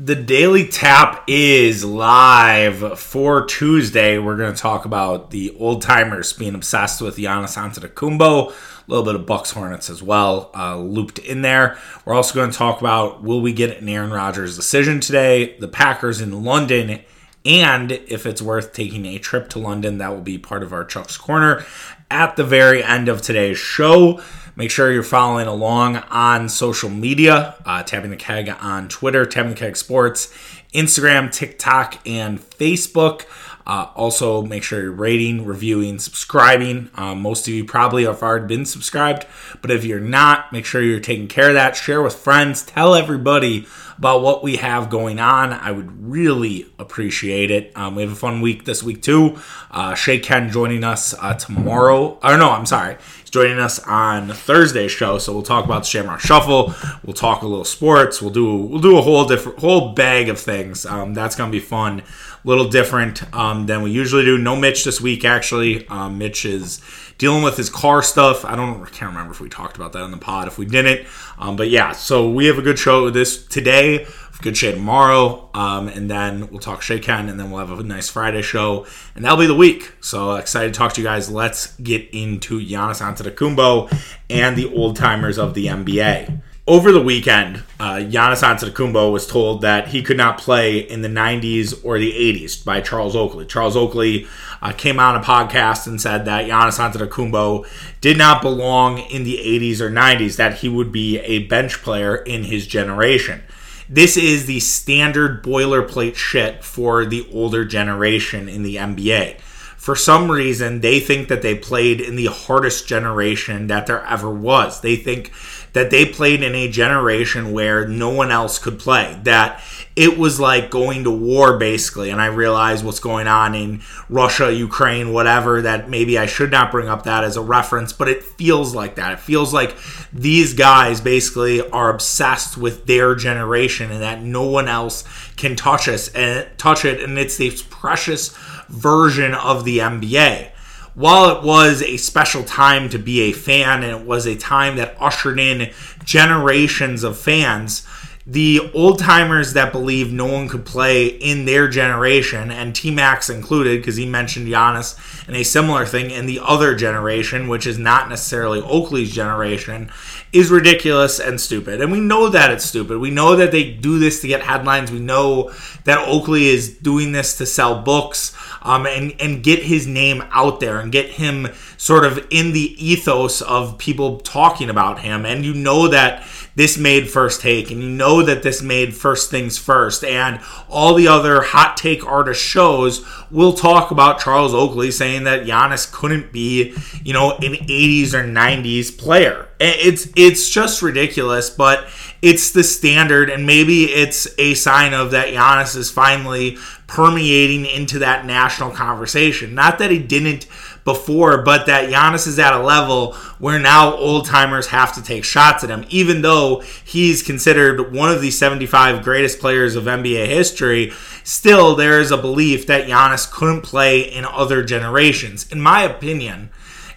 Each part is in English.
The Daily Tap is live for Tuesday. We're going to talk about the old timers being obsessed with Giannis Antetokounmpo, a little bit of Bucks Hornets as well, uh, looped in there. We're also going to talk about will we get an Aaron Rodgers decision today, the Packers in London, and if it's worth taking a trip to London, that will be part of our Chuck's Corner at the very end of today's show. Make sure you're following along on social media, uh, Tapping the Keg on Twitter, Tapping the Keg Sports, Instagram, TikTok, and Facebook. Uh, also, make sure you're rating, reviewing, subscribing. Uh, most of you probably have already been subscribed, but if you're not, make sure you're taking care of that. Share with friends. Tell everybody about what we have going on. I would really appreciate it. Um, we have a fun week this week too. Uh, Shay Ken joining us uh, tomorrow. Or no, I'm sorry. He's joining us on Thursday's show, so we'll talk about the Shamrock Shuffle. We'll talk a little sports. We'll do we'll do a whole different whole bag of things. Um, that's gonna be fun. A little different um, than we usually do. No Mitch this week actually. Um, Mitch is dealing with his car stuff. I don't, I can't remember if we talked about that on the pod. If we didn't, um, but yeah. So we have a good show this today. Good shade tomorrow, um, and then we'll talk Shaken, and then we'll have a nice Friday show, and that'll be the week. So excited to talk to you guys. Let's get into Giannis Antetokounmpo and the old timers of the NBA over the weekend, uh, Giannis Antetokounmpo was told that he could not play in the 90s or the 80s by Charles Oakley. Charles Oakley uh, came on a podcast and said that Giannis Antetokounmpo did not belong in the 80s or 90s, that he would be a bench player in his generation. This is the standard boilerplate shit for the older generation in the NBA. For some reason, they think that they played in the hardest generation that there ever was. They think that they played in a generation where no one else could play. That it was like going to war basically. And I realize what's going on in Russia, Ukraine, whatever, that maybe I should not bring up that as a reference, but it feels like that. It feels like these guys basically are obsessed with their generation and that no one else can touch us and touch it. And it's this precious version of the NBA while it was a special time to be a fan and it was a time that ushered in generations of fans, the old timers that believe no one could play in their generation, and T-Mac included, because he mentioned Giannis and a similar thing in the other generation, which is not necessarily Oakley's generation, is ridiculous and stupid. And we know that it's stupid. We know that they do this to get headlines. We know that Oakley is doing this to sell books um, and and get his name out there and get him sort of in the ethos of people talking about him. And you know that this made first take, and you know that this made first things first, and all the other hot take artist shows will talk about Charles Oakley saying that Giannis couldn't be, you know, an 80s or 90s player. It's it's just ridiculous, but it's the standard, and maybe it's a sign of that Giannis is finally permeating into that national conversation. Not that he didn't before, but that Giannis is at a level where now old timers have to take shots at him, even though he's considered one of the 75 greatest players of NBA history. Still, there is a belief that Giannis couldn't play in other generations. In my opinion,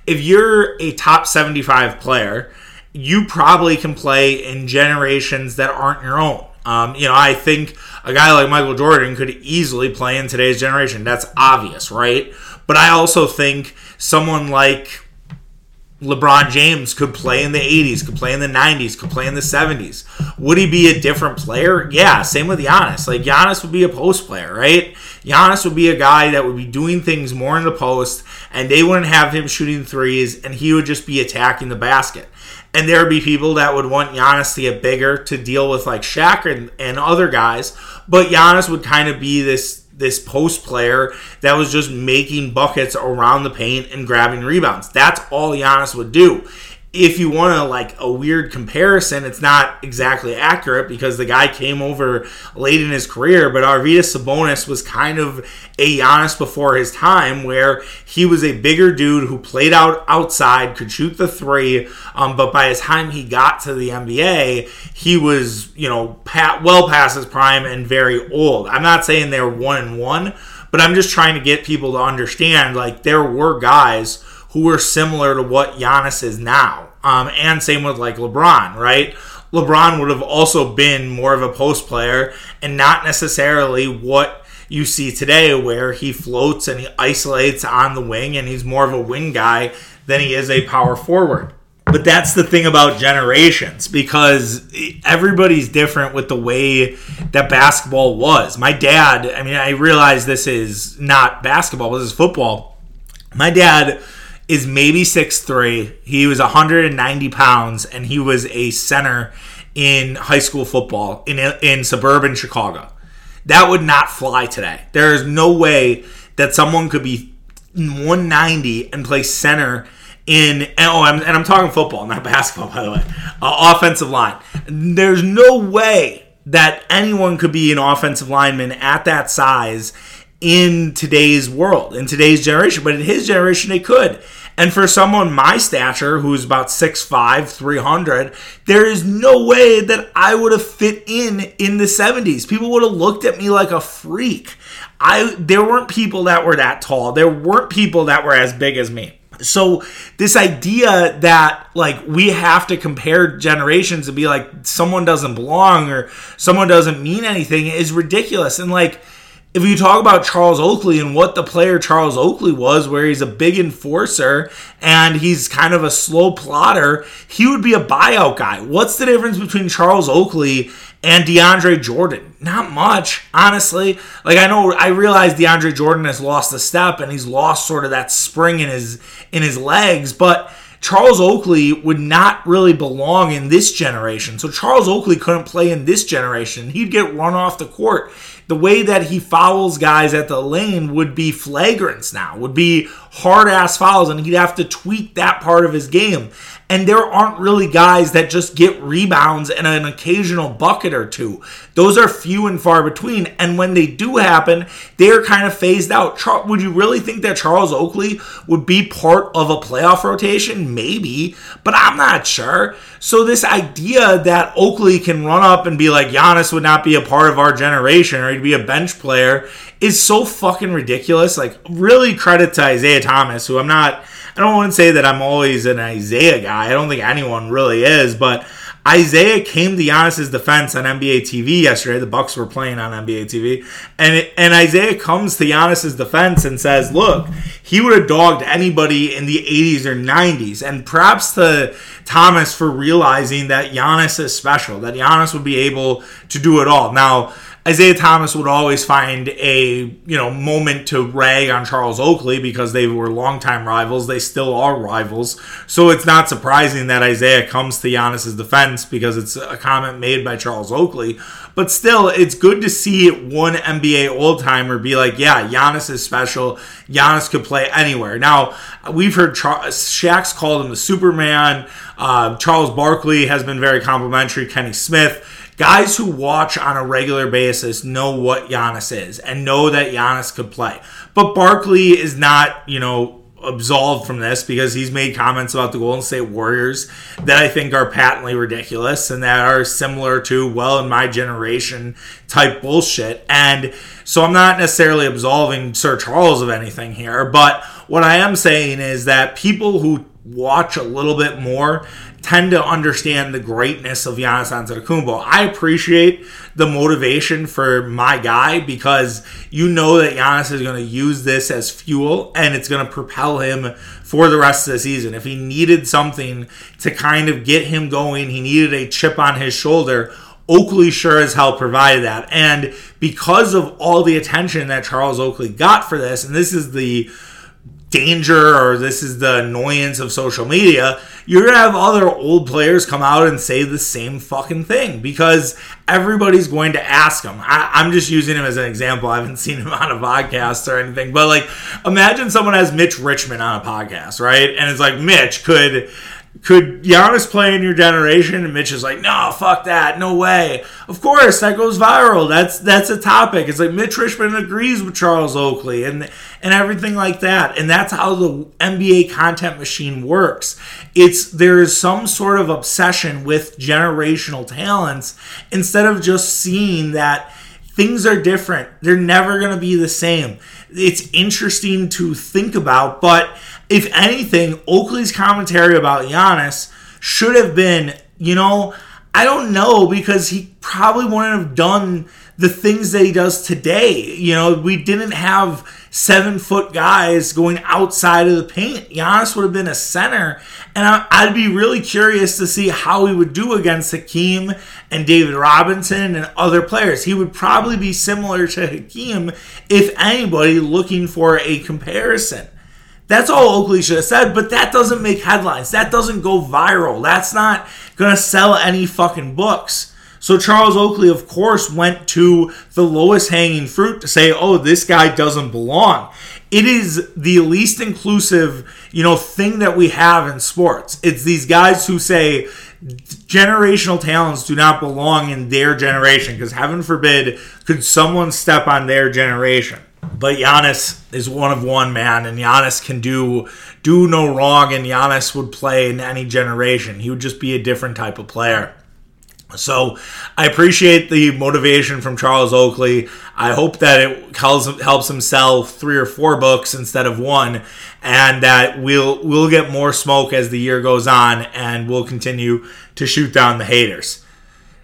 if you're a top 75 player, you probably can play in generations that aren't your own. Um, you know, I think a guy like Michael Jordan could easily play in today's generation. That's obvious, right? But I also think someone like LeBron James could play in the 80s, could play in the 90s, could play in the 70s. Would he be a different player? Yeah, same with Giannis. Like Giannis would be a post player, right? Giannis would be a guy that would be doing things more in the post, and they wouldn't have him shooting threes, and he would just be attacking the basket. And there would be people that would want Giannis to get bigger to deal with like Shaq and, and other guys, but Giannis would kind of be this this post player that was just making buckets around the paint and grabbing rebounds. That's all Giannis would do if you want to like a weird comparison, it's not exactly accurate because the guy came over late in his career, but Arvydas Sabonis was kind of a Giannis before his time, where he was a bigger dude who played out outside, could shoot the three, um, but by the time he got to the NBA, he was you know pat, well past his prime and very old. I'm not saying they're one and one, but I'm just trying to get people to understand like there were guys who were similar to what Giannis is now. Um, and same with like LeBron, right? LeBron would have also been more of a post player and not necessarily what you see today, where he floats and he isolates on the wing and he's more of a wing guy than he is a power forward. But that's the thing about generations because everybody's different with the way that basketball was. My dad, I mean, I realize this is not basketball, this is football. My dad is maybe 6'3. He was 190 pounds and he was a center in high school football in, in suburban Chicago. That would not fly today. There is no way that someone could be 190 and play center in oh I'm, and I'm talking football, not basketball, by the way. Uh, offensive line. There's no way that anyone could be an offensive lineman at that size in today's world, in today's generation. But in his generation, they could. And for someone my stature, who's about 6'5, 300, there is no way that I would have fit in in the 70s. People would have looked at me like a freak. I there weren't people that were that tall. There weren't people that were as big as me. So this idea that like we have to compare generations and be like someone doesn't belong or someone doesn't mean anything is ridiculous. And like if you talk about Charles Oakley and what the player Charles Oakley was, where he's a big enforcer and he's kind of a slow plotter, he would be a buyout guy. What's the difference between Charles Oakley and DeAndre Jordan? Not much, honestly. Like I know I realize DeAndre Jordan has lost a step and he's lost sort of that spring in his in his legs, but Charles Oakley would not really belong in this generation. So Charles Oakley couldn't play in this generation. He'd get run off the court the way that he fouls guys at the lane would be flagrants now, would be hard ass fouls, and he'd have to tweak that part of his game. And there aren't really guys that just get rebounds and an occasional bucket or two. Those are few and far between. And when they do happen, they're kind of phased out. Char- would you really think that Charles Oakley would be part of a playoff rotation? Maybe, but I'm not sure. So this idea that Oakley can run up and be like Giannis would not be a part of our generation or he'd be a bench player is so fucking ridiculous. Like really credit to Isiah Thomas, who I'm not I don't want to say that I'm always an Isiah guy. I don't think anyone really is, but Isiah came to Giannis's defense on NBA TV yesterday. The Bucks were playing on NBA TV, and it, and Isiah comes to Giannis's defense and says, "Look, he would have dogged anybody in the 80s or 90s." And perhaps to Thomas for realizing that Giannis is special, that Giannis would be able to do it all. Now Isiah Thomas would always find a you know moment to rag on Charles Oakley because they were longtime rivals. They still are rivals, so it's not surprising that Isiah comes to Giannis's defense because it's a comment made by Charles Oakley. But still, it's good to see one NBA old timer be like, "Yeah, Giannis is special. Giannis could play anywhere." Now we've heard Char- Shaq's called him the Superman. Uh, Charles Barkley has been very complimentary. Kenny Smith Guys who watch on a regular basis know what Giannis is and know that Giannis could play. But Barkley is not, you know, absolved from this because he's made comments about the Golden State Warriors that I think are patently ridiculous and that are similar to, well, in my generation type bullshit. And so I'm not necessarily absolving Sir Charles of anything here, but what I am saying is that people who watch a little bit more tend to understand the greatness of Giannis Antetokounmpo. I appreciate the motivation for my guy because you know that Giannis is going to use this as fuel and it's going to propel him for the rest of the season. If he needed something to kind of get him going, he needed a chip on his shoulder. Oakley sure as hell provided that. And because of all the attention that Charles Oakley got for this, and this is the danger or this is the annoyance of social media, you're gonna have other old players come out and say the same fucking thing because everybody's going to ask him. I, am just using him as an example. I haven't seen him on a podcast or anything, but like, imagine someone has Mitch Richmond on a podcast, right? And it's like, Mitch, could could Giannis play in your generation? And Mitch is like, no, fuck that, no way. Of course, that goes viral. That's that's a topic. It's like Mitch Richmond agrees with Charles Oakley and and everything like that. And that's how the NBA content machine works. It's there is some sort of obsession with generational talents instead of just seeing that things are different. They're never going to be the same. It's interesting to think about, but if anything, Oakley's commentary about Giannis should have been, you know, I don't know because he probably wouldn't have done the things that he does today. You know, we didn't have seven foot guys going outside of the paint. Giannis would have been a center, and I, would be really curious to see how he would do against Hakeem and David Robinson and other players. He would probably be similar to Hakeem, if anybody, looking for a comparison. That's all Oakley should have said, but that doesn't make headlines. That doesn't go viral. That's not going to sell any fucking books. So Charles Oakley, of course, went to the lowest hanging fruit to say, oh, this guy doesn't belong. It is the least inclusive, you know, thing that we have in sports. It's these guys who say generational talents do not belong in their generation because heaven forbid could someone step on their generation. But Giannis is one of one man, and Giannis can do do no wrong, and Giannis would play in any generation. He would just be a different type of player. So I appreciate the motivation from Charles Oakley. I hope that it helps, him sell three or four books instead of one, and that we'll we'll get more smoke as the year goes on, and we'll continue to shoot down the haters.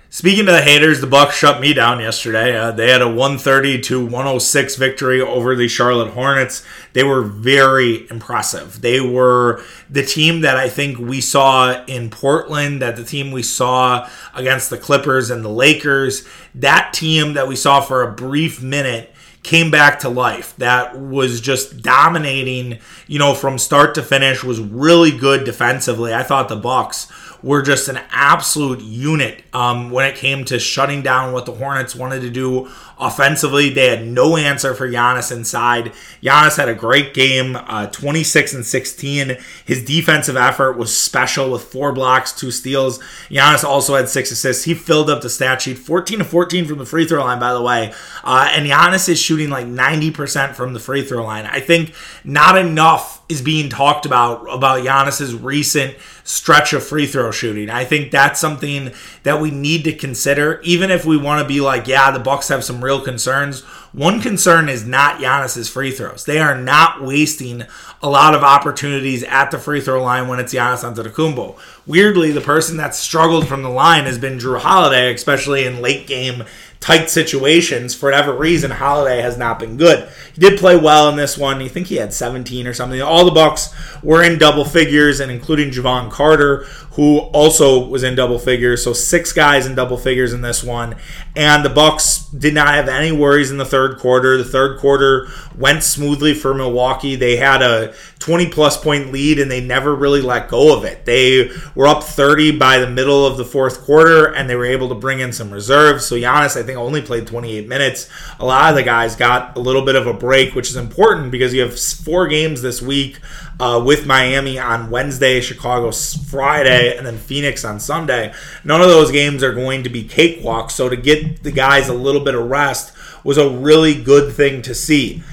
Speaking to the haters, the Bucks shut me down yesterday. Uh, they had a 130 to 106 victory over the Charlotte Hornets. They were very impressive. They were the team that I think we saw in Portland, that the team we saw against the Clippers and the Lakers, that team that we saw for a brief minute came back to life. That was just dominating, you know, from start to finish was really good defensively. I thought the Bucks were just an absolute unit um, when it came to shutting down what the Hornets wanted to do offensively. They had no answer for Giannis inside. Giannis had a great game, uh, 26 and 16. His defensive effort was special with four blocks, two steals. Giannis also had six assists. He filled up the stat sheet, 14 to 14 from the free throw line, by the way. Uh, and Giannis is shooting like 90% from the free throw line. I think not enough is being talked about about Giannis's recent stretch of free throw shooting. I think that's something that we need to consider, even if we want to be like, yeah, the Bucks have some real concerns. One concern is not Giannis's free throws. They are not wasting a lot of opportunities at the free throw line when it's Giannis Antetokounmpo. Weirdly, the person that struggled from the line has been Jrue Holiday, especially in late game tight situations. For whatever reason, Holiday has not been good. He did play well in this one. You think he had 17 or something. All the Bucks were in double figures, and including Jevon Carter, who also was in double figures. So six guys in double figures in this one. And the Bucks did not have any worries in the third quarter. The third quarter went smoothly for Milwaukee. They had a 20 plus point lead and they never really let go of it. They were up 30 by the middle of the fourth quarter and they were able to bring in some reserves. So Giannis, I think, only played 28 minutes. A lot of the guys got a little bit of a break, which is important because you have four games this week uh, with Miami on Wednesday, Chicago Friday, and then Phoenix on Sunday. None of those games are going to be cakewalks. So to get the guys a little bit of rest was a really good thing to see.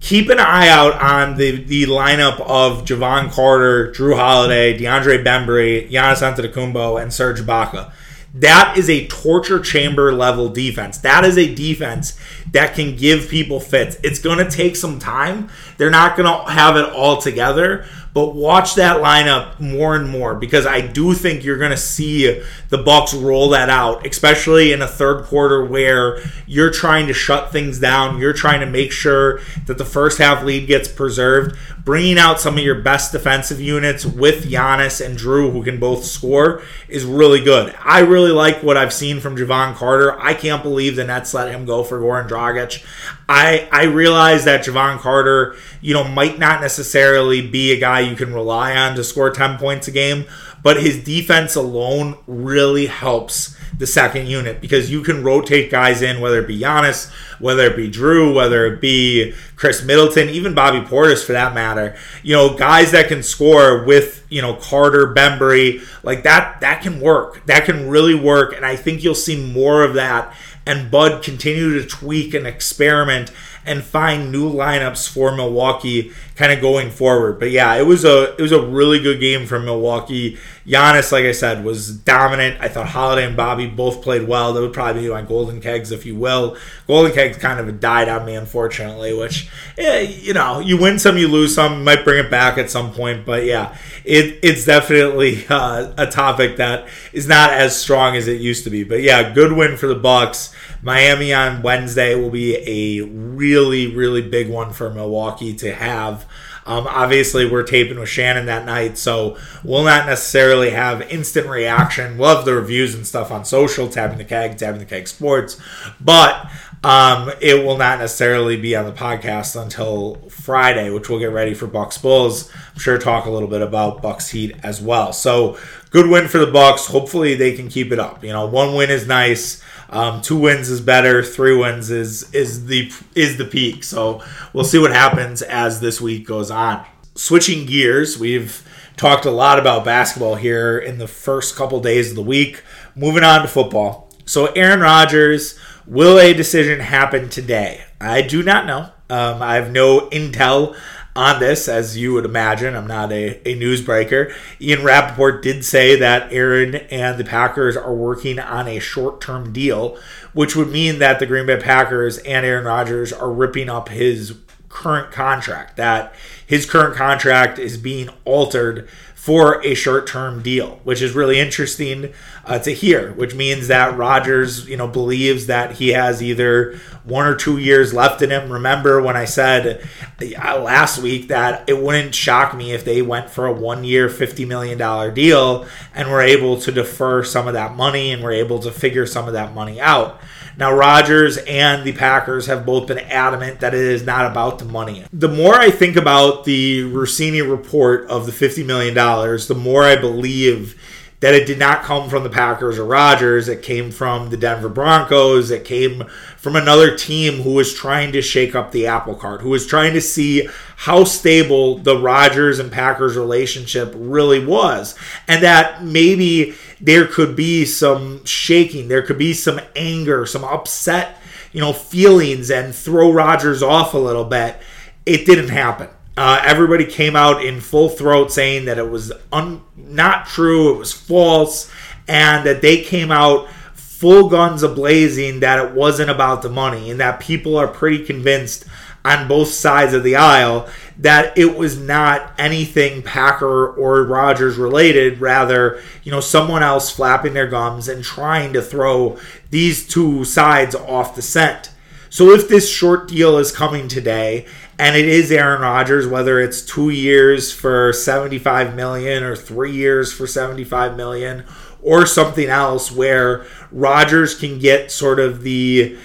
Keep an eye out on the, the lineup of Jevon Carter, Jrue Holiday, DeAndre Bembry, Giannis Antetokounmpo, and Serge Ibaka. That is a torture chamber level defense. That is a defense that can give people fits. It's going to take some time. They're not going to have it all together, but watch that lineup more and more because I do think you're going to see the Bucks roll that out, especially in a third quarter where you're trying to shut things down. You're trying to make sure that the first half lead gets preserved. Bringing out some of your best defensive units with Giannis and Jrue who can both score, is really good. I really like what I've seen from Jevon Carter. I can't believe the Nets let him go for Goran Dragic. I I realize that Jevon Carter, you know, might not necessarily be a guy you can rely on to score 10 points a game, but his defense alone really helps the second unit because you can rotate guys in, whether it be Giannis, whether it be Jrue, whether it be Khris Middleton, even Bobby Portis for that matter. You know, guys that can score with, you know, Carter, Bembry, like that, that can work. That can really work. And I think you'll see more of that and Bud continue to tweak and experiment and find new lineups for Milwaukee kind of going forward. But yeah, it was a it was a really good game from Milwaukee. Giannis, like I said, was dominant. I thought Holiday and Bobby both played well. That would probably be my golden kegs, if you will. Golden kegs kind of died on me, unfortunately. Which, eh, you know, you win some, you lose some. Might bring it back at some point, but yeah, it, it's definitely uh, a topic that is not as strong as it used to be. But yeah, good win for the Bucks. Miami on Wednesday will be a really, really big one for Milwaukee to have. Um, obviously, we're taping with Shannon that night, so we'll not necessarily have instant reaction. We'll have the reviews and stuff on social, tapping the keg, tapping the keg sports, but um, it will not necessarily be on the podcast until Friday, which we'll get ready for Bucks Bulls. I'm sure talk a little bit about Bucks Heat as well. So good win for the Bucks. Hopefully they can keep it up. You know, one win is nice. Um, two wins is better. Three wins is is the is the peak. So we'll see what happens as this week goes on. Switching gears, we've talked a lot about basketball here in the first couple days of the week. Moving on to football. So Aaron Rodgers, will a decision happen today? I do not know. Um, I have no intel on this, as you would imagine. I'm not a, a newsbreaker. Ian Rapoport did say that Aaron and the Packers are working on a short term deal, which would mean that the Green Bay Packers and Aaron Rodgers are ripping up his current contract, that his current contract is being altered for a short-term deal, which is really interesting uh, to hear. Which means that Rodgers, you know, believes that he has either one or two years left in him. Remember when I said uh, last week that it wouldn't shock me if they went for a one-year, fifty million dollar deal and were able to defer some of that money and were able to figure some of that money out. Now, Rodgers and the Packers have both been adamant that it is not about the money. The more I think about the Russini report of the $50 million, the more I believe that it did not come from the Packers or Rodgers. It came from the Denver Broncos. It came from another team who was trying to shake up the apple cart, who was trying to see how stable the Rodgers and Packers relationship really was. And that maybe there could be some shaking, there could be some anger, some upset, you know, feelings and throw Rodgers off a little bit. It didn't happen. Uh, everybody came out in full throat saying that it was un- not true, it was false, and that they came out full guns ablazing that it wasn't about the money, and that people are pretty convinced on both sides of the aisle that it was not anything Packer or Rodgers related, rather, you know, someone else flapping their gums and trying to throw these two sides off the scent. So if this short deal is coming today and it is Aaron Rodgers, whether it's two years for 75 million or three years for 75 million or something else where Rodgers can get sort of the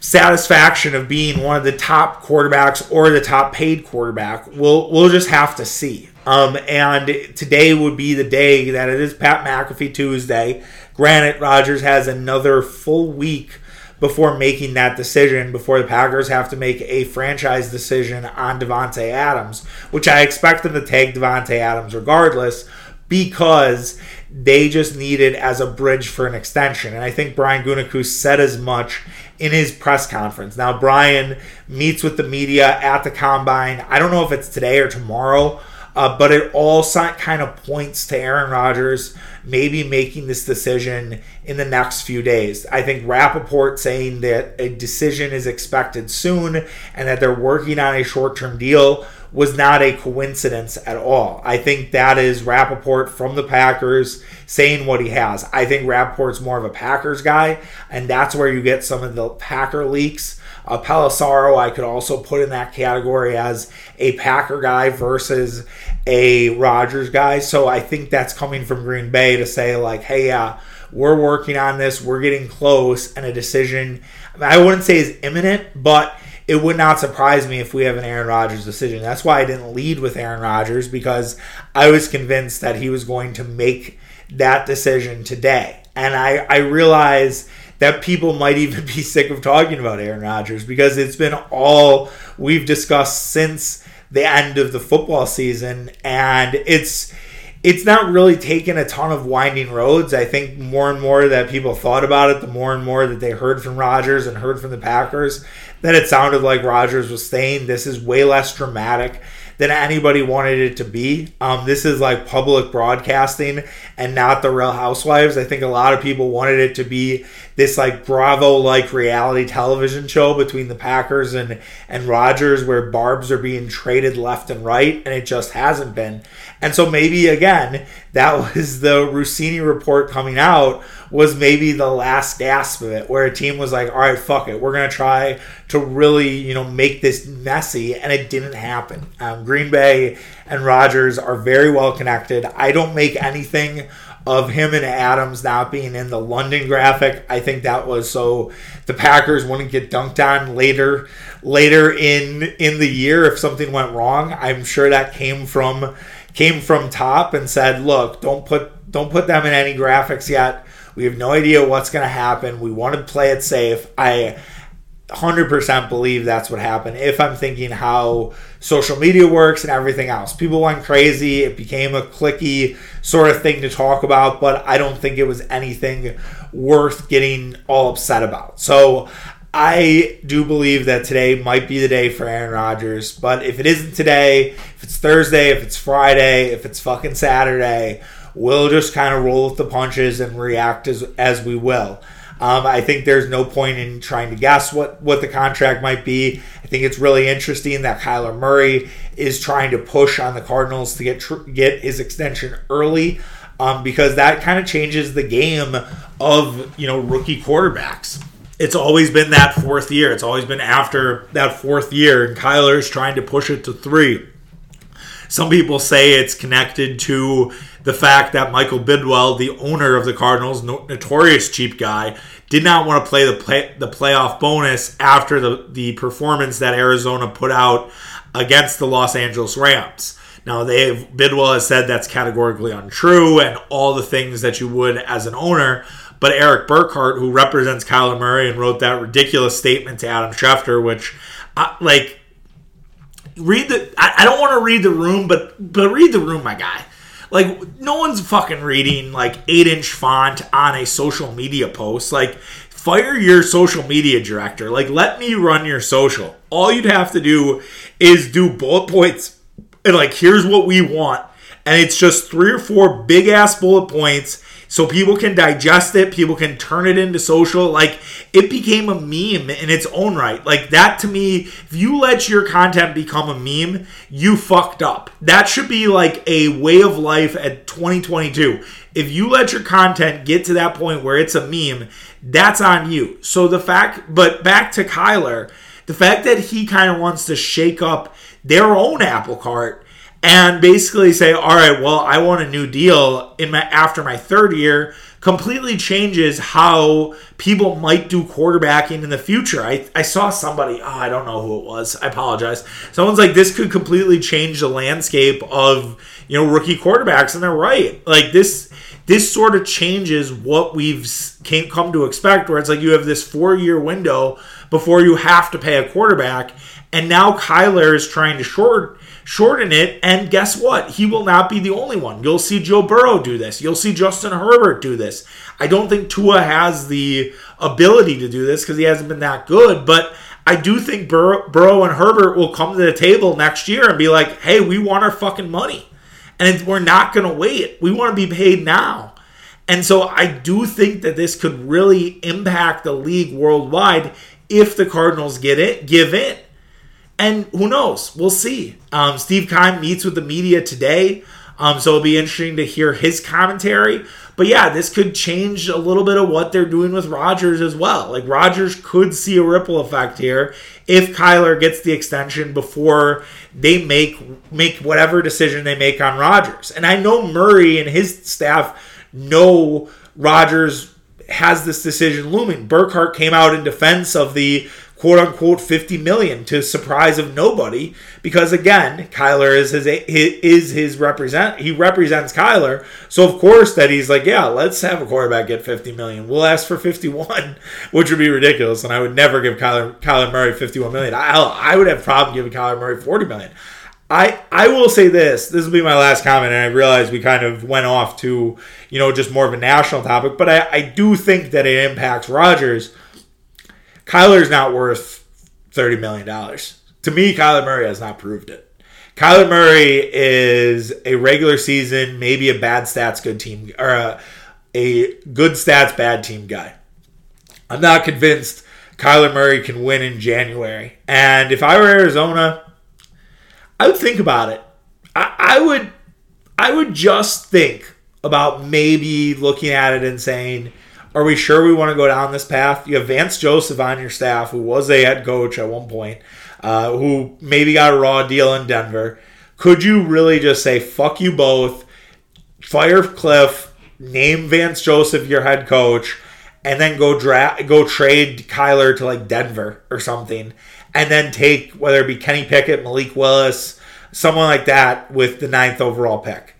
satisfaction of being one of the top quarterbacks or the top paid quarterback. We'll we'll just have to see. Um, and today would be the day that it is Pat McAfee Tuesday. Granted, Rodgers has another full week before making that decision, before the Packers have to make a franchise decision on Davante Adams, which I expect them to take Davante Adams regardless because they just need it as a bridge for an extension. And I think Brian Gutekunst said as much in his press conference. Now, Brian meets with the media at the combine. I don't know if it's today or tomorrow, uh, but it all kind of points to Aaron Rodgers maybe making this decision in the next few days. I think Rapoport saying that a decision is expected soon and that they're working on a short term deal was not a coincidence at all. I think that is Rapoport from the Packers saying what he has. I think Rapoport's more of a Packers guy, and that's where you get some of the Packer leaks. Uh, Pelissero, I could also put in that category as a Packer guy versus a Rodgers guy. So I think that's coming from Green Bay to say, like, hey, yeah, we're working on this, we're getting close, and a decision, I wouldn't say is imminent, but it would not surprise me if we have an Aaron Rodgers decision. That's why I didn't lead with Aaron Rodgers because I was convinced that he was going to make that decision today. And I, I realize that people might even be sick of talking about Aaron Rodgers because it's been all we've discussed since the end of the football season and it's it's not really taken a ton of winding roads. I think more and more that people thought about it, the more and more that they heard from Rodgers and heard from the Packers, that it sounded like Rodgers was saying this is way less dramatic than anybody wanted it to be. Um, this is like public broadcasting and not the Real Housewives. I think a lot of people wanted it to be this like Bravo like reality television show between the Packers and and Rodgers, where barbs are being traded left and right, and it just hasn't been. And so maybe again, that was the Russini report coming out was maybe the last gasp of it, where a team was like, "All right, fuck it, we're gonna try to really, you know, make this messy," and it didn't happen. Um, Green Bay and Rodgers are very well connected. I don't make anything of him and Adams not being in the London graphic. I think that was so the Packers wouldn't get dunked on later later in in the year if something went wrong. I'm sure that came from came from top and said, "Look, don't put don't put them in any graphics yet. We have no idea what's going to happen. We want to play it safe." I 100% believe that's what happened. If I'm thinking how social media works and everything else, people went crazy. It became a clicky sort of thing to talk about, but I don't think it was anything worth getting all upset about. So I do believe that today might be the day for Aaron Rodgers, but if it isn't today, if it's Thursday, if it's Friday, if it's fucking Saturday, we'll just kind of roll with the punches and react as, as we will. Um, I think there's no point in trying to guess what, what the contract might be. I think it's really interesting that Kyler Murray is trying to push on the Cardinals to get tr- get his extension early, um, because that kind of changes the game of you know rookie quarterbacks. It's always been that fourth year. It's always been after that fourth year, and Kyler is trying to push it to three. Some people say it's connected to the fact that Michael Bidwill, the owner of the Cardinals, notorious cheap guy, did not want to play the play, the playoff bonus after the, the performance that Arizona put out against the Los Angeles Rams. Now they've Bidwill has said that's categorically untrue and all the things that you would as an owner. But Erik Burkhardt, who represents Kyler Murray and wrote that ridiculous statement to Adam Schefter, which I, like read the I, I don't want to read the room, but but read the room, my guy. Like, no one's fucking reading like eight inch font on a social media post. Like, fire your social media director. Like, let me run your social. All you'd have to do is do bullet points and, like, here's what we want. And it's just three or four big ass bullet points so people can digest it, people can turn it into social. Like it became a meme in its own right. Like that to me, if you let your content become a meme, you fucked up. That should be like a way of life at 2022. If you let your content get to that point where it's a meme, that's on you. So the fact, but back to Kyler, the fact that he kind of wants to shake up their own apple cart and basically say, all right, well, I want a new deal in my after my third year completely changes how people might do quarterbacking in the future. I, I saw somebody, oh, I don't know who it was. I apologize. Someone's like, this could completely change the landscape of, you know, rookie quarterbacks. And they're right. Like this, this sort of changes what we've came, come to expect, where it's like you have this four year window before you have to pay a quarterback. And now Kyler is trying to short shorten it. And guess what? He will not be the only one. You'll see Joe Burrow do this. You'll see Justin Herbert do this. I don't think Tua has the ability to do this because he hasn't been that good, but I do think Burrow, Burrow and Herbert will come to the table next year and be like, hey, we want our fucking money. And we're not going to wait. We want to be paid now. And so I do think that this could really impact the league worldwide if the Cardinals get it, give in. And who knows? We'll see. Um, Steve Keim meets with the media today. Um, so it'll be interesting to hear his commentary. But yeah, this could change a little bit of what they're doing with Rodgers as well. Like Rodgers could see a ripple effect here if Kyler gets the extension before they make make whatever decision they make on Rodgers. And I know Murray and his staff know Rodgers has this decision looming. Burkhardt came out in defense of the quote unquote 50 million to surprise of nobody because again Kyler is his is his represent he represents Kyler. So of course that he's like yeah let's have a quarterback get 50 million. We'll ask for 51 which would be ridiculous and I would never give Kyler Kyler Murray 51 million. I I would have problem giving Kyler Murray 40 million. I I will say this. This will be my last comment, and I realize we kind of went off to you know just more of a national topic, but I, I do think that it impacts Rodgers Kyler's not worth $30 million. To me, Kyler Murray has not proved it. Kyler Murray is a regular season, maybe a bad stats good team or a, a good stats bad team guy. I'm not convinced Kyler Murray can win in January. And if I were Arizona, I would think about it. I, I would I would just think about maybe looking at it and saying, are we sure we want to go down this path? You have Vance Joseph on your staff, who was a head coach at one point, uh, who maybe got a raw deal in Denver. Could you really just say, fuck you both, fire Kliff, name Vance Joseph your head coach, and then go draft, go trade Kyler to like Denver or something, and then take whether it be Kenny Pickett, Malik Willis, someone like that with the ninth overall pick?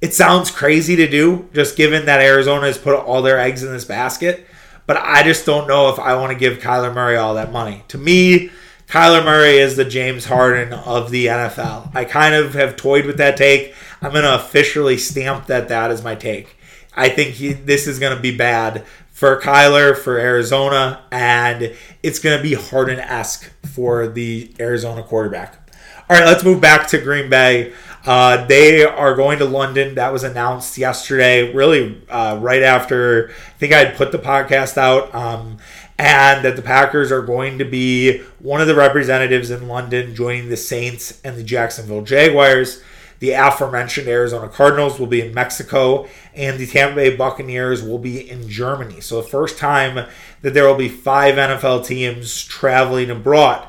It sounds crazy to do, just given that Arizona has put all their eggs in this basket. But I just don't know if I want to give Kyler Murray all that money. To me, Kyler Murray is the James Harden of the NFL. I kind of have toyed with that take. I'm going to officially stamp that that is my take. I think he, this is going to be bad for Kyler, for Arizona, and it's going to be Harden esque for the Arizona quarterback. All right, let's move back to Green Bay. Uh, they are going to London. That was announced yesterday, really uh, right after I think I had put the podcast out. Um, and that the Packers are going to be one of the representatives in London joining the Saints and the Jacksonville Jaguars. The aforementioned Arizona Cardinals will be in Mexico, and the Tampa Bay Buccaneers will be in Germany. So, the first time that there will be five NFL teams traveling abroad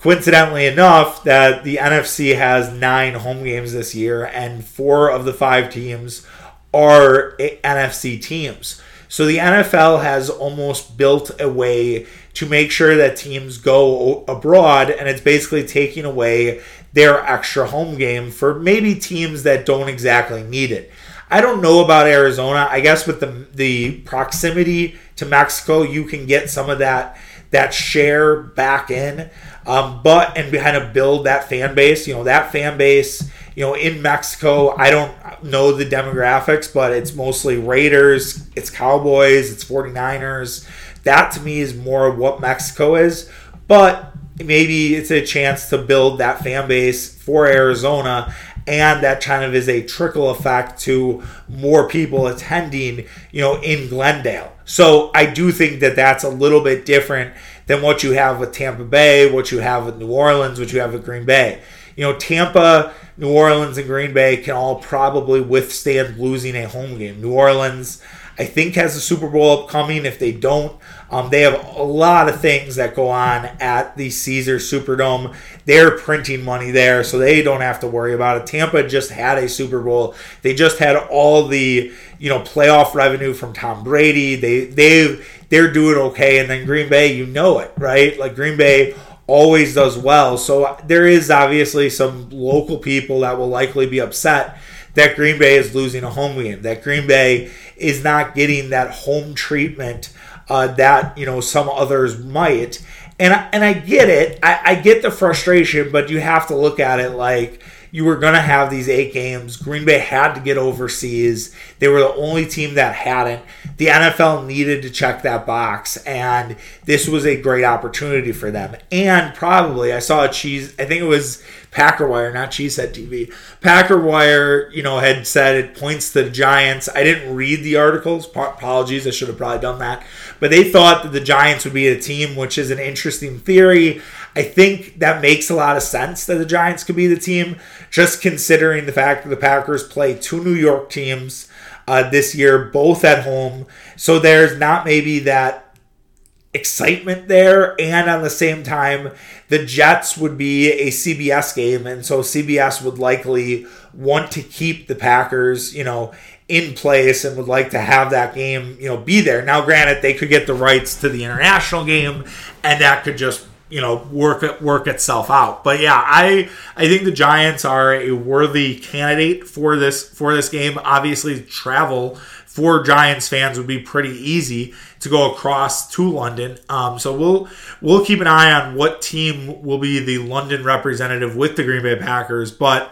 coincidentally enough, that the NFC has nine home games this year, and four of the five teams are NFC teams. So the NFL has almost built a way to make sure that teams go abroad, and it's basically taking away their extra home game for maybe teams that don't exactly need it. I don't know about Arizona. I guess with the the proximity to Mexico, you can get some of that that share back in. Um, but and kind of build that fan base. You know, that fan base, you know, in Mexico, I don't know the demographics, but it's mostly Raiders, it's Cowboys, it's 49ers. That to me is more what Mexico is. But maybe it's a chance to build that fan base for Arizona and that kind of is a trickle effect to more people attending, you know, in Glendale. So I do think that that's a little bit different than what you have with Tampa Bay, what you have with New Orleans, what you have with Green Bay. You know, Tampa, New Orleans, and Green Bay can all probably withstand losing a home game. New Orleans, I think, has a Super Bowl upcoming. If they don't, um, they have a lot of things that go on at the Caesars Superdome. They're printing money there, so they don't have to worry about it. Tampa just had a Super Bowl. They just had all the you know playoff revenue from Tom Brady. They they they're doing okay. And then Green Bay, you know it, right? Like Green Bay always does well. So there is obviously some local people that will likely be upset that Green Bay is losing a home game, that Green Bay is not getting that home treatment uh, that you know some others might. And I, and I get it. I, I get the frustration, but you have to look at it like you were going to have these eight games. Green Bay had to get overseas. They were the only team that hadn't. The NFL needed to check that box, and this was a great opportunity for them. And probably, I saw a cheese, I think it was Packer Wire, not Cheesehead TV. Packer Wire, you know, had said it points to the Giants. I didn't read the articles. Apologies, I should have probably done that. But they thought that the Giants would be a team, which is an interesting theory. I think that makes a lot of sense that the Giants could be the team, just considering the fact that the Packers play two New York teams uh, this year, both at home. So there's not maybe that excitement there and on the same time the Jets would be a CBS game and so CBS would likely want to keep the Packers, you know, in place and would like to have that game, you know, be there. Now granted they could get the rights to the international game and that could just you know work it work itself out. But yeah i i think the giants are a worthy candidate for this for this game. Obviously travel for giants fans would be pretty easy to go across to london. Um, so we'll we'll keep an eye on what team will be the london representative with the green bay packers. But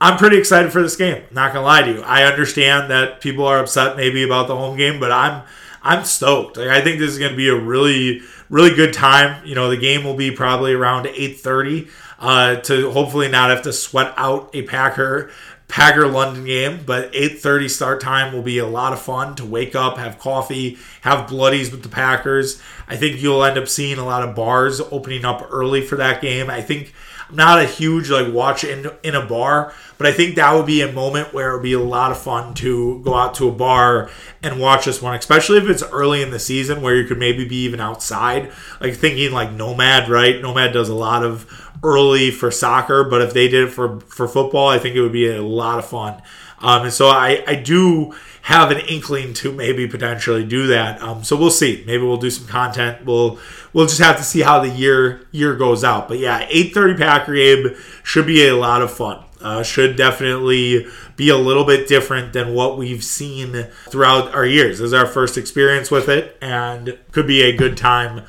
i'm pretty excited for this game. Not gonna lie to you. I understand that people are upset maybe about the home game but i'm I'm stoked. Like, I think this is going to be a really, really good time. You know, the game will be probably around 8:30 uh, to hopefully not have to sweat out a Packer Packer London game, but 8:30 start time will be a lot of fun to wake up, have coffee, have bloodies with the Packers. I think you'll end up seeing a lot of bars opening up early for that game. I think I'm not a huge like watch in in a bar, but I think that would be a moment where it would be a lot of fun to go out to a bar and watch this one, especially if it's early in the season where you could maybe be even outside. Like thinking like Nomad, right? Nomad does a lot of early for soccer, but if they did it for for football, I think it would be a lot of fun. Um, and so I, I do have an inkling to maybe potentially do that. Um, so we'll see. Maybe we'll do some content. We'll we'll just have to see how the year year goes out. But yeah, 8:30 Packer Abe should be a lot of fun. Uh, should definitely be a little bit different than what we've seen throughout our years. This is our first experience with it, and could be a good time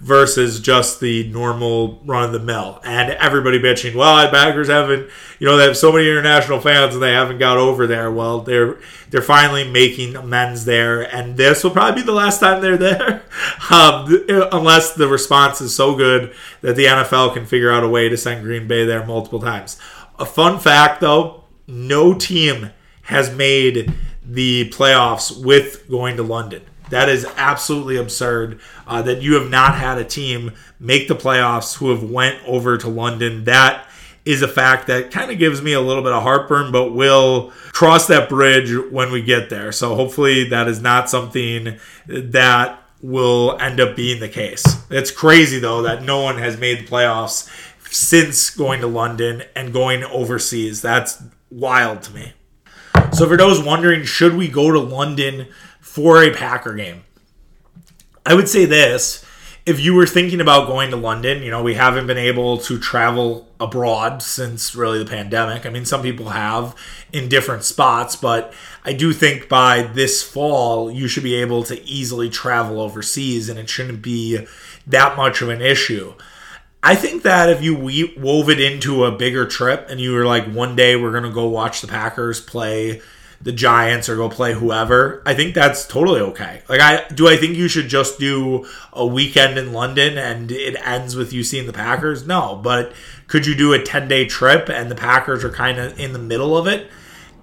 versus just the normal run of the mill. And everybody bitching, well, the Packers haven't, you know, they have so many international fans and they haven't got over there. Well, they're they're finally making amends there, and this will probably be the last time they're there, um, unless the response is so good that the NFL can figure out a way to send Green Bay there multiple times. A fun fact, though, no team has made the playoffs with going to London. That is absolutely absurd uh, that you have not had a team make the playoffs who have went over to London. That is a fact that kind of gives me a little bit of heartburn, but we'll cross that bridge when we get there. So hopefully that is not something that will end up being the case. It's crazy though that no one has made the playoffs since going to London and going overseas. That's wild to me. So for those wondering, should we go to London for a Packer game. I would say this if you were thinking about going to London, you know, we haven't been able to travel abroad since really the pandemic. I mean, some people have in different spots, but I do think by this fall, you should be able to easily travel overseas and it shouldn't be that much of an issue. I think that if you wove it into a bigger trip and you were like, one day we're going to go watch the Packers play the Giants or go play whoever, I think that's totally okay. Like I do I think you should just do a weekend in London and it ends with you seeing the Packers? No, but could you do a 10-day trip and the Packers are kind of in the middle of it?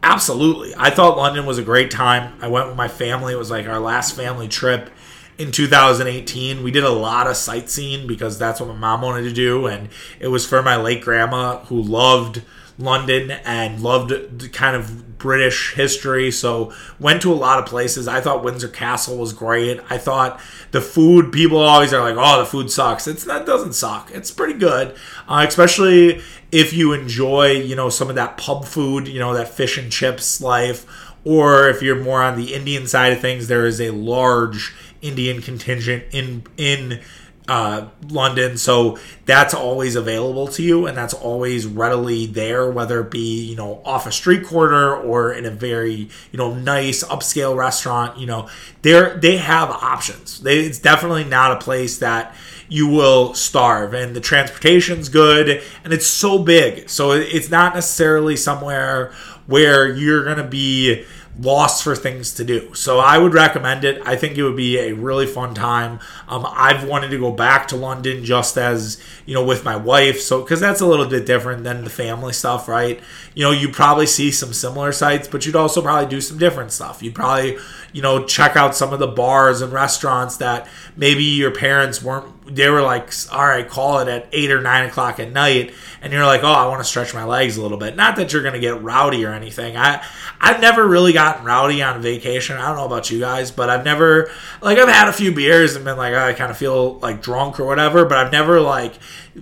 Absolutely. I thought London was a great time. I went with my family. It was like our last family trip in 2018. We did a lot of sightseeing because that's what my mom wanted to do and it was for my late grandma who loved London and loved kind of British history. So went to a lot of places. I thought Windsor Castle was great. I thought the food. People always are like, "Oh, the food sucks." It's that doesn't suck. It's pretty good, uh, especially if you enjoy you know some of that pub food. You know that fish and chips life. Or if you're more on the Indian side of things, there is a large Indian contingent in in uh, London. So that's always available to you, and that's always readily there, whether it be you know off a street corner or in a very you know nice upscale restaurant. You know, they they have options. They, it's definitely not a place that you will starve, and the transportation's good, and it's so big, so it's not necessarily somewhere where you're gonna be lost for things to do. So I would recommend it. I think it would be a really fun time. Um, I've wanted to go back to London just as you know with my wife, so because that's a little bit different than the family stuff, right? You know, you probably see some similar sites, but you'd also probably do some different stuff. You'd probably you know check out some of the bars and restaurants that maybe your parents weren't. They were like, all right, call it at eight or nine o'clock at night, and you're like, oh, I want to stretch my legs a little bit. Not that you're going to get rowdy or anything. I I've never really gotten rowdy on vacation. I don't know about you guys, but I've never like I've had a few beers and been like oh, I kind of feel like drunk or whatever, but I've never like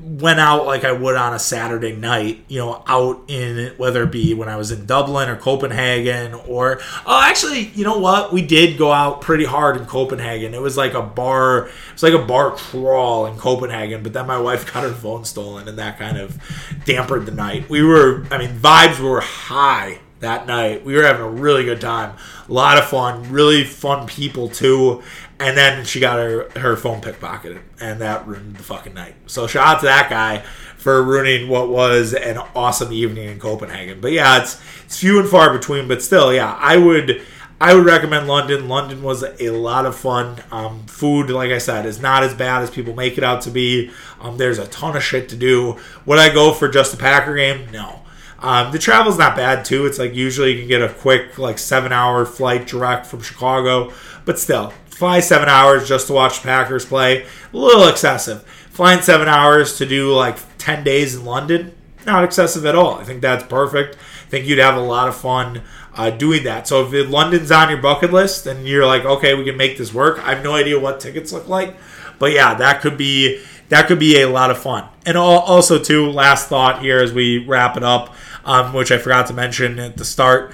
went out like I would on a Saturday night, you know, out in whether it be when I was in Dublin or Copenhagen or oh actually, you know what? We did go out pretty hard in Copenhagen. It was like a bar it was like a bar crawl in Copenhagen, but then my wife got her phone stolen and that kind of dampened the night. We were I mean, vibes were high that night. We were having a really good time. A lot of fun, really fun people too. And then she got her, her phone pickpocketed, and that ruined the fucking night. So shout out to that guy for ruining what was an awesome evening in Copenhagen. But yeah, it's it's few and far between, but still, yeah, I would I would recommend London. London was a lot of fun. Um, food, like I said, is not as bad as people make it out to be. Um, there's a ton of shit to do. Would I go for just a Packer game? No. Um, the travel's not bad too. It's like usually you can get a quick like seven hour flight direct from Chicago, but still fly seven hours just to watch Packers play. A little excessive. Flying seven hours to do like ten days in London, not excessive at all. I think that's perfect. I think you'd have a lot of fun uh, doing that. So if London's on your bucket list and you're like, okay, we can make this work. I have no idea what tickets look like, but yeah, that could be that could be a lot of fun. And also, too, last thought here as we wrap it up, um, which I forgot to mention at the start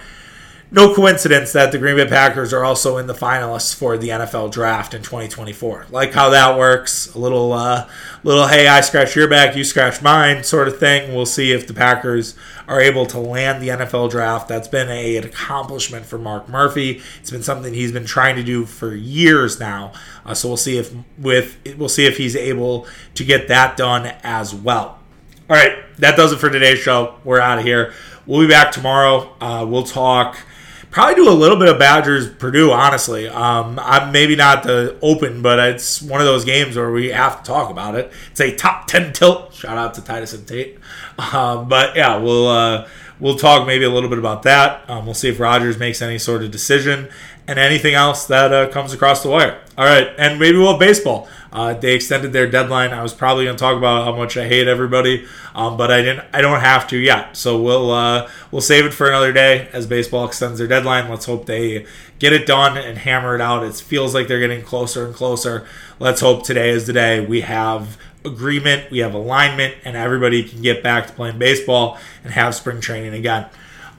no coincidence that the Green Bay Packers are also in the finalists for the NFL draft in 2024. Like how that works, a little, uh, little hey, I scratch your back, you scratch mine, sort of thing. We'll see if the Packers are able to land the NFL draft. That's been a, an accomplishment for Mark Murphy. It's been something he's been trying to do for years now. Uh, so we'll see if with we'll see if he's able to get that done as well. All right, that does it for today's show. We're out of here. We'll be back tomorrow. Uh, we'll talk probably do a little bit of Badgers Purdue. Honestly, um, I'm maybe not the open, but it's one of those games where we have to talk about it. It's a top ten tilt. Shout out to Titus and Tate. Um, but yeah, we'll uh, we'll talk maybe a little bit about that. Um, we'll see if Rodgers makes any sort of decision and anything else that uh, comes across the wire. All right, and maybe we'll have baseball. Uh, they extended their deadline. I was probably going to talk about how much I hate everybody, um, but I didn't. I don't have to yet. So we'll uh, we'll save it for another day as baseball extends their deadline. Let's hope they get it done and hammer it out. It feels like they're getting closer and closer. Let's hope today is the day we have agreement, we have alignment, and everybody can get back to playing baseball and have spring training again.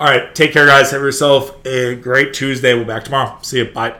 All right, take care, guys. Have yourself a great Tuesday. We'll be back tomorrow. See you. Bye.